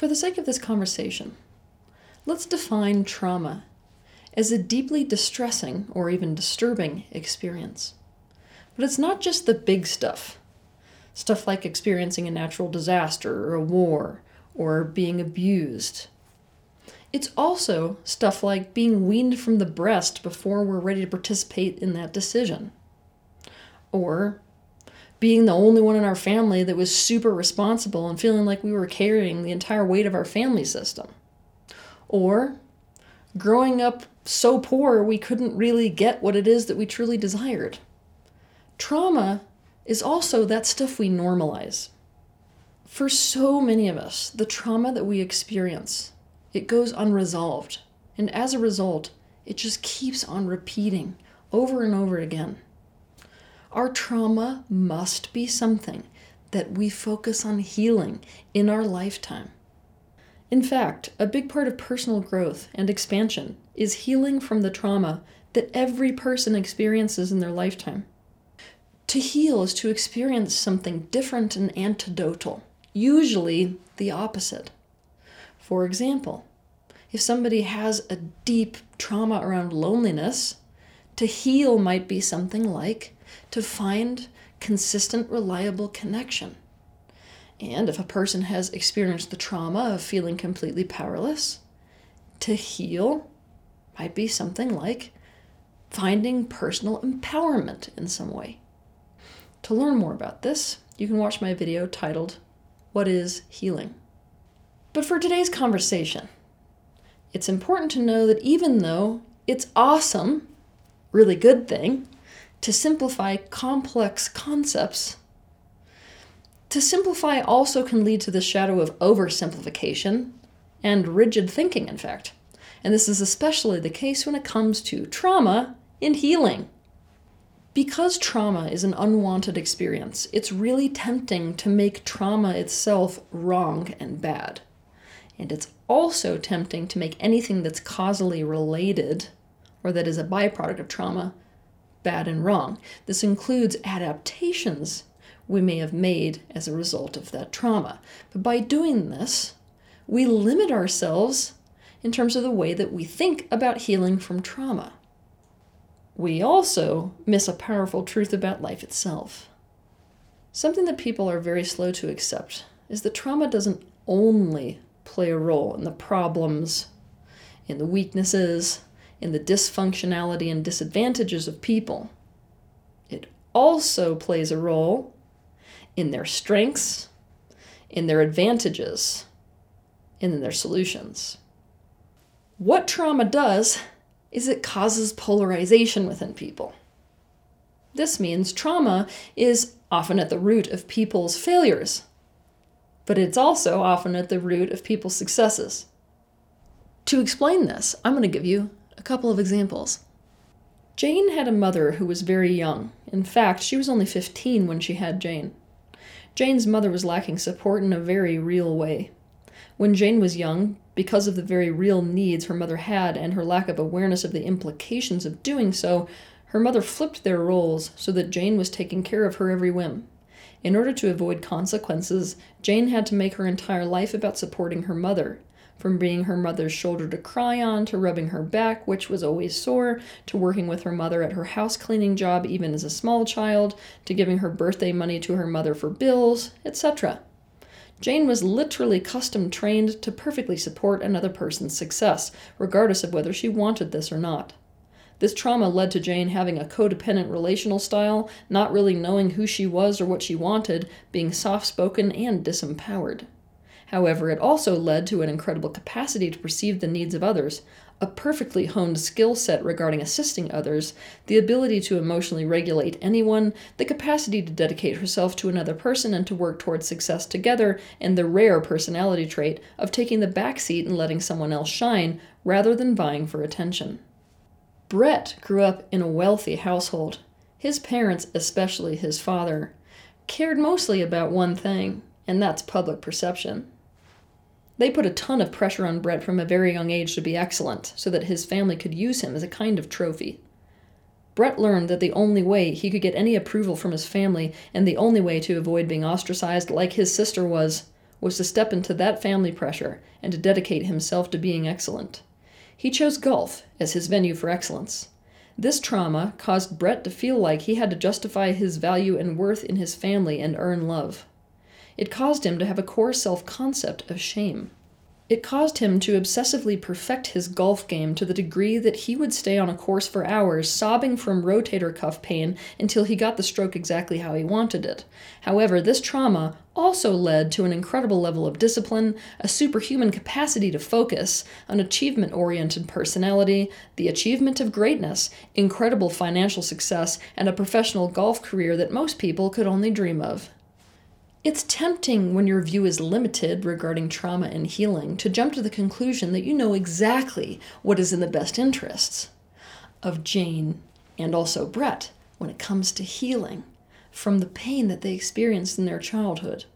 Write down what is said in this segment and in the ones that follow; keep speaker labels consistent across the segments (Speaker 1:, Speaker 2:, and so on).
Speaker 1: For the sake of this conversation, let's define trauma as a deeply distressing or even disturbing experience. But it's not just the big stuff stuff like experiencing a natural disaster or a war or being abused. It's also stuff like being weaned from the breast before we're ready to participate in that decision. Or being the only one in our family that was super responsible and feeling like we were carrying the entire weight of our family system. Or growing up so poor we couldn't really get what it is that we truly desired. Trauma is also that stuff we normalize. For so many of us, the trauma that we experience, it goes unresolved. And as a result, it just keeps on repeating over and over again. Our trauma must be something that we focus on healing in our lifetime. In fact, a big part of personal growth and expansion is healing from the trauma that every person experiences in their lifetime. To heal is to experience something different and antidotal, usually the opposite. For example, if somebody has a deep trauma around loneliness, to heal might be something like to find consistent, reliable connection. And if a person has experienced the trauma of feeling completely powerless, to heal might be something like finding personal empowerment in some way. To learn more about this, you can watch my video titled, What is Healing? But for today's conversation, it's important to know that even though it's awesome, really good thing, to simplify complex concepts. To simplify also can lead to the shadow of oversimplification and rigid thinking, in fact. And this is especially the case when it comes to trauma and healing. Because trauma is an unwanted experience, it's really tempting to make trauma itself wrong and bad. And it's also tempting to make anything that's causally related or that is a byproduct of trauma bad and wrong. This includes adaptations we may have made as a result of that trauma. But by doing this, we limit ourselves in terms of the way that we think about healing from trauma. We also miss a powerful truth about life itself. Something that people are very slow to accept is that trauma doesn't only play a role in the problems, in the weaknesses, in the dysfunctionality and disadvantages of people. It also plays a role in their strengths, in their advantages, and in their solutions. What trauma does is it causes polarization within people. This means trauma is often at the root of people's failures, but it's also often at the root of people's successes. To explain this, I'm going to give you a couple of examples. Jane had a mother who was very young. In fact, she was only 15 when she had Jane. Jane's mother was lacking support in a very real way. When Jane was young, because of the very real needs her mother had and her lack of awareness of the implications of doing so, her mother flipped their roles so that Jane was taking care of her every whim. In order to avoid consequences, Jane had to make her entire life about supporting her mother, from being her mother's shoulder to cry on, to rubbing her back, which was always sore, to working with her mother at her house cleaning job, even as a small child, to giving her birthday money to her mother for bills, etc. Jane was literally custom trained to perfectly support another person's success, regardless of whether she wanted this or not. This trauma led to Jane having a codependent relational style, not really knowing who she was or what she wanted, being soft spoken and disempowered. However, it also led to an incredible capacity to perceive the needs of others, a perfectly honed skill set regarding assisting others, the ability to emotionally regulate anyone, the capacity to dedicate herself to another person and to work towards success together, and the rare personality trait of taking the back seat and letting someone else shine rather than vying for attention. Brett grew up in a wealthy household. His parents, especially his father, cared mostly about one thing, and that's public perception. They put a ton of pressure on Brett from a very young age to be excellent, so that his family could use him as a kind of trophy. Brett learned that the only way he could get any approval from his family, and the only way to avoid being ostracized like his sister was, was to step into that family pressure and to dedicate himself to being excellent. He chose golf as his venue for excellence. This trauma caused Brett to feel like he had to justify his value and worth in his family and earn love. It caused him to have a core self concept of shame. It caused him to obsessively perfect his golf game to the degree that he would stay on a course for hours, sobbing from rotator cuff pain until he got the stroke exactly how he wanted it. However, this trauma also led to an incredible level of discipline, a superhuman capacity to focus, an achievement oriented personality, the achievement of greatness, incredible financial success, and a professional golf career that most people could only dream of. It's tempting when your view is limited regarding trauma and healing to jump to the conclusion that you know exactly what is in the best interests of Jane and also Brett when it comes to healing from the pain that they experienced in their childhood.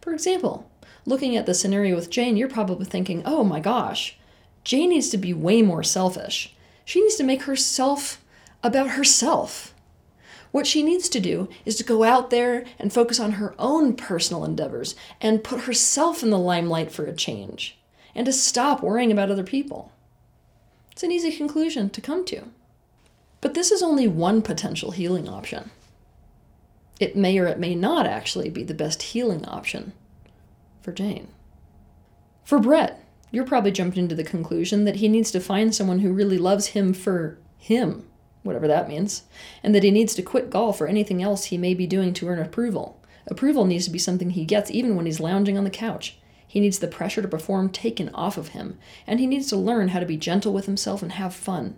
Speaker 1: For example, looking at the scenario with Jane, you're probably thinking, oh my gosh, Jane needs to be way more selfish. She needs to make herself about herself. What she needs to do is to go out there and focus on her own personal endeavors and put herself in the limelight for a change and to stop worrying about other people. It's an easy conclusion to come to. But this is only one potential healing option. It may or it may not actually be the best healing option for Jane. For Brett, you're probably jumping to the conclusion that he needs to find someone who really loves him for him whatever that means, and that he needs to quit golf or anything else he may be doing to earn approval. Approval needs to be something he gets even when he's lounging on the couch. He needs the pressure to perform taken off of him, and he needs to learn how to be gentle with himself and have fun.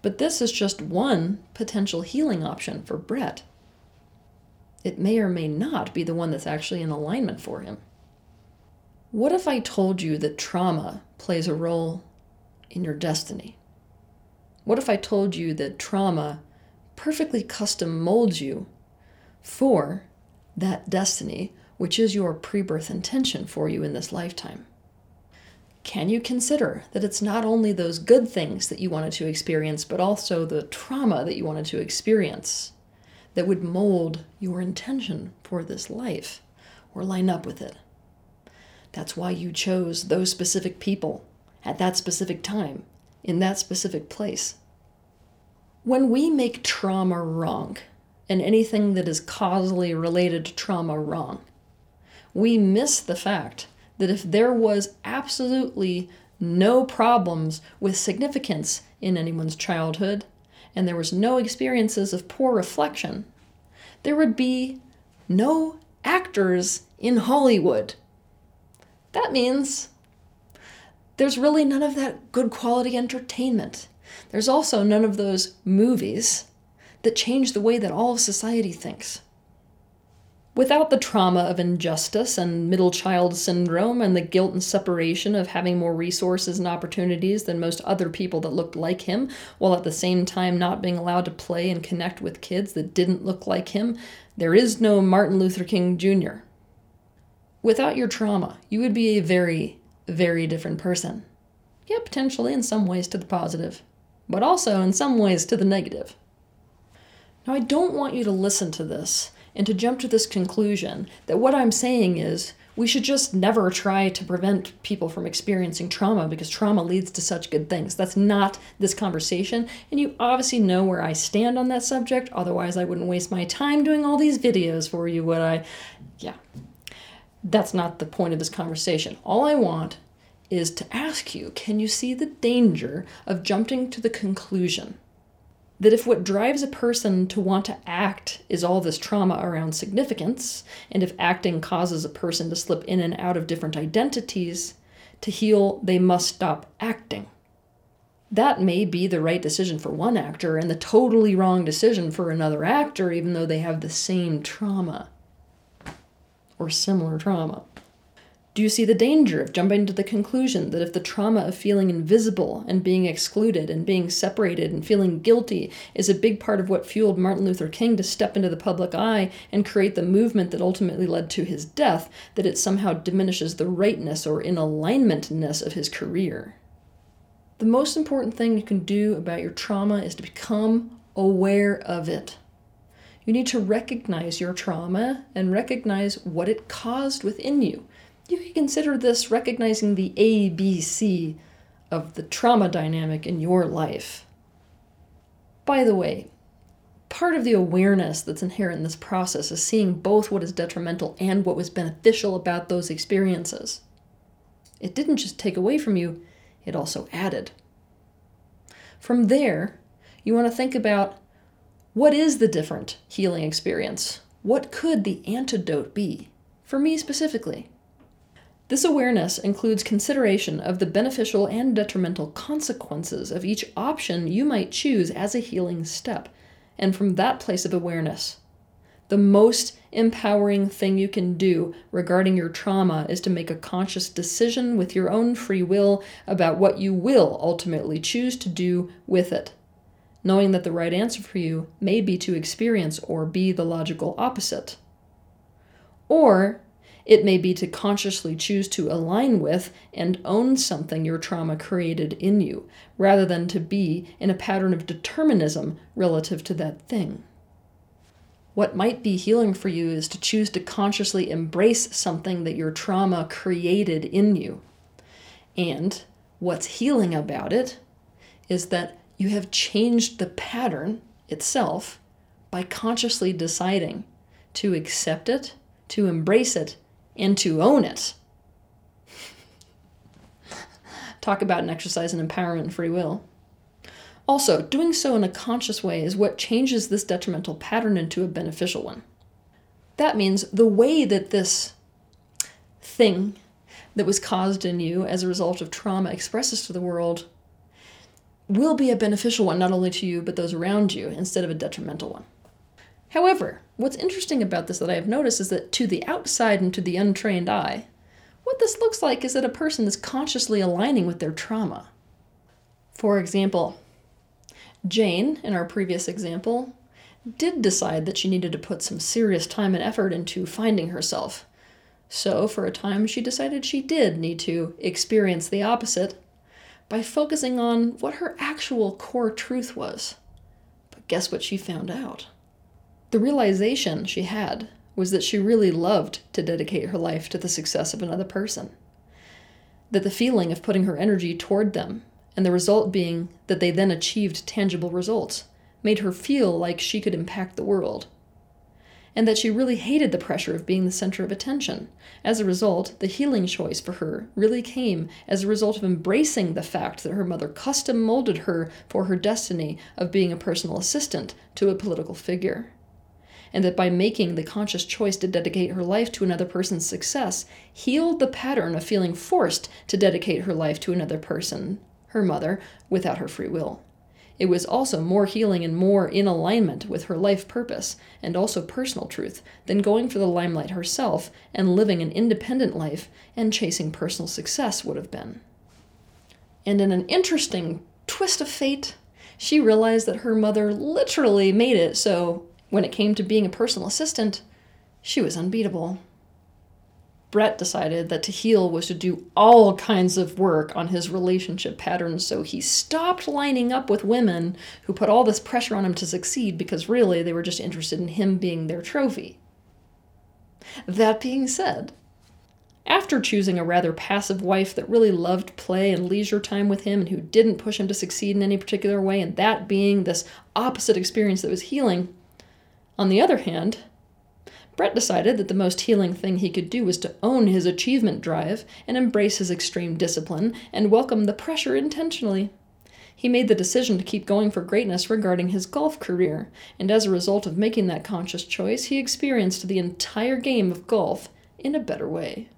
Speaker 1: But this is just one potential healing option for Brett. It may or may not be the one that's actually in alignment for him. What if I told you that trauma plays a role in your destiny? What if I told you that trauma perfectly custom molds you for that destiny, which is your pre birth intention for you in this lifetime? Can you consider that it's not only those good things that you wanted to experience, but also the trauma that you wanted to experience that would mold your intention for this life or line up with it? That's why you chose those specific people at that specific time in that specific place. When we make trauma wrong, and anything that is causally related to trauma wrong, we miss the fact that if there was absolutely no problems with significance in anyone's childhood, and there was no experiences of poor reflection, there would be no actors in Hollywood. That means there's really none of that good quality entertainment. There's also none of those movies that change the way that all of society thinks. Without the trauma of injustice and middle child syndrome and the guilt and separation of having more resources and opportunities than most other people that looked like him, while at the same time not being allowed to play and connect with kids that didn't look like him, there is no Martin Luther King Jr. Without your trauma, you would be a very very different person. Yeah, potentially in some ways to the positive, but also in some ways to the negative. Now, I don't want you to listen to this and to jump to this conclusion that what I'm saying is we should just never try to prevent people from experiencing trauma because trauma leads to such good things. That's not this conversation, and you obviously know where I stand on that subject. Otherwise, I wouldn't waste my time doing all these videos for you, would I? Yeah, that's not the point of this conversation. All I want is to ask you can you see the danger of jumping to the conclusion that if what drives a person to want to act is all this trauma around significance, and if acting causes a person to slip in and out of different identities, to heal, they must stop acting. That may be the right decision for one actor and the totally wrong decision for another actor, even though they have the same trauma or similar trauma? Do you see the danger of jumping to the conclusion that if the trauma of feeling invisible and being excluded and being separated and feeling guilty is a big part of what fueled Martin Luther King to step into the public eye and create the movement that ultimately led to his death, that it somehow diminishes the rightness or in alignmentness of his career? The most important thing you can do about your trauma is to become aware of it. You need to recognize your trauma and recognize what it caused within you. You can consider this recognizing the ABC of the trauma dynamic in your life. By the way, part of the awareness that's inherent in this process is seeing both what is detrimental and what was beneficial about those experiences. It didn't just take away from you, it also added. From there, you want to think about what is the different healing experience? What could the antidote be? For me specifically. This awareness includes consideration of the beneficial and detrimental consequences of each option you might choose as a healing step. And from that place of awareness, the most empowering thing you can do regarding your trauma is to make a conscious decision with your own free will about what you will ultimately choose to do with it, knowing that the right answer for you may be to experience or be the logical opposite. Or it may be to consciously choose to align with and own something your trauma created in you, rather than to be in a pattern of determinism relative to that thing. What might be healing for you is to choose to consciously embrace something that your trauma created in you. And what's healing about it is that you have changed the pattern itself by consciously deciding to accept it, to embrace it, and to own it. Talk about an exercise in empowerment and free will. Also, doing so in a conscious way is what changes this detrimental pattern into a beneficial one. That means the way that this thing that was caused in you as a result of trauma expresses to the world will be a beneficial one, not only to you, but those around you, instead of a detrimental one. However, what's interesting about this that I have noticed is that to the outside and to the untrained eye, what this looks like is that a person is consciously aligning with their trauma. For example, Jane, in our previous example, did decide that she needed to put some serious time and effort into finding herself. So, for a time, she decided she did need to experience the opposite by focusing on what her actual core truth was. But guess what she found out? The realization she had was that she really loved to dedicate her life to the success of another person. That the feeling of putting her energy toward them, and the result being that they then achieved tangible results, made her feel like she could impact the world. And that she really hated the pressure of being the center of attention. As a result, the healing choice for her really came as a result of embracing the fact that her mother custom molded her for her destiny of being a personal assistant to a political figure and that by making the conscious choice to dedicate her life to another person's success, healed the pattern of feeling forced to dedicate her life to another person, her mother, without her free will. It was also more healing and more in alignment with her life purpose and also personal truth than going for the limelight herself and living an independent life and chasing personal success would have been. And in an interesting twist of fate, she realized that her mother literally made it so when it came to being a personal assistant, she was unbeatable. Brett decided that to heal was to do all kinds of work on his relationship patterns, so he stopped lining up with women who put all this pressure on him to succeed because really they were just interested in him being their trophy. That being said, after choosing a rather passive wife that really loved play and leisure time with him and who didn't push him to succeed in any particular way, and that being this opposite experience that was healing, on the other hand, Brett decided that the most healing thing he could do was to own his achievement drive and embrace his extreme discipline and welcome the pressure intentionally. He made the decision to keep going for greatness regarding his golf career, and as a result of making that conscious choice, he experienced the entire game of golf in a better way.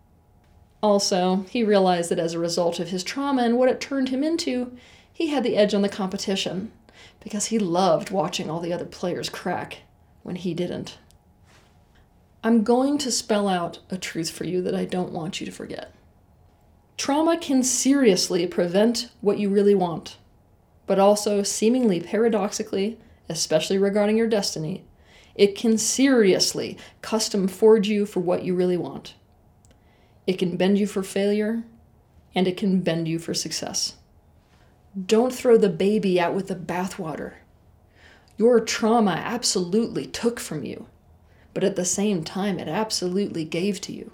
Speaker 1: Also, he realized that as a result of his trauma and what it turned him into, he had the edge on the competition, because he loved watching all the other players crack when he didn't. I'm going to spell out a truth for you that I don't want you to forget. Trauma can seriously prevent what you really want, but also, seemingly paradoxically, especially regarding your destiny, it can seriously custom forge you for what you really want. It can bend you for failure, and it can bend you for success. Don't throw the baby out with the bathwater. Your trauma absolutely took from you, but at the same time, it absolutely gave to you.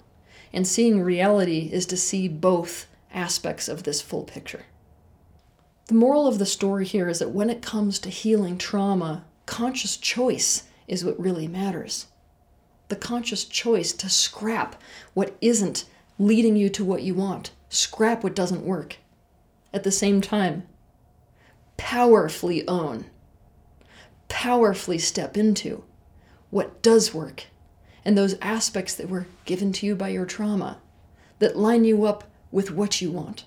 Speaker 1: And seeing reality is to see both aspects of this full picture. The moral of the story here is that when it comes to healing trauma, conscious choice is what really matters. The conscious choice to scrap what isn't leading you to what you want, scrap what doesn't work. At the same time, powerfully own, powerfully step into what does work and those aspects that were given to you by your trauma that line you up with what you want.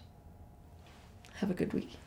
Speaker 1: Have a good week.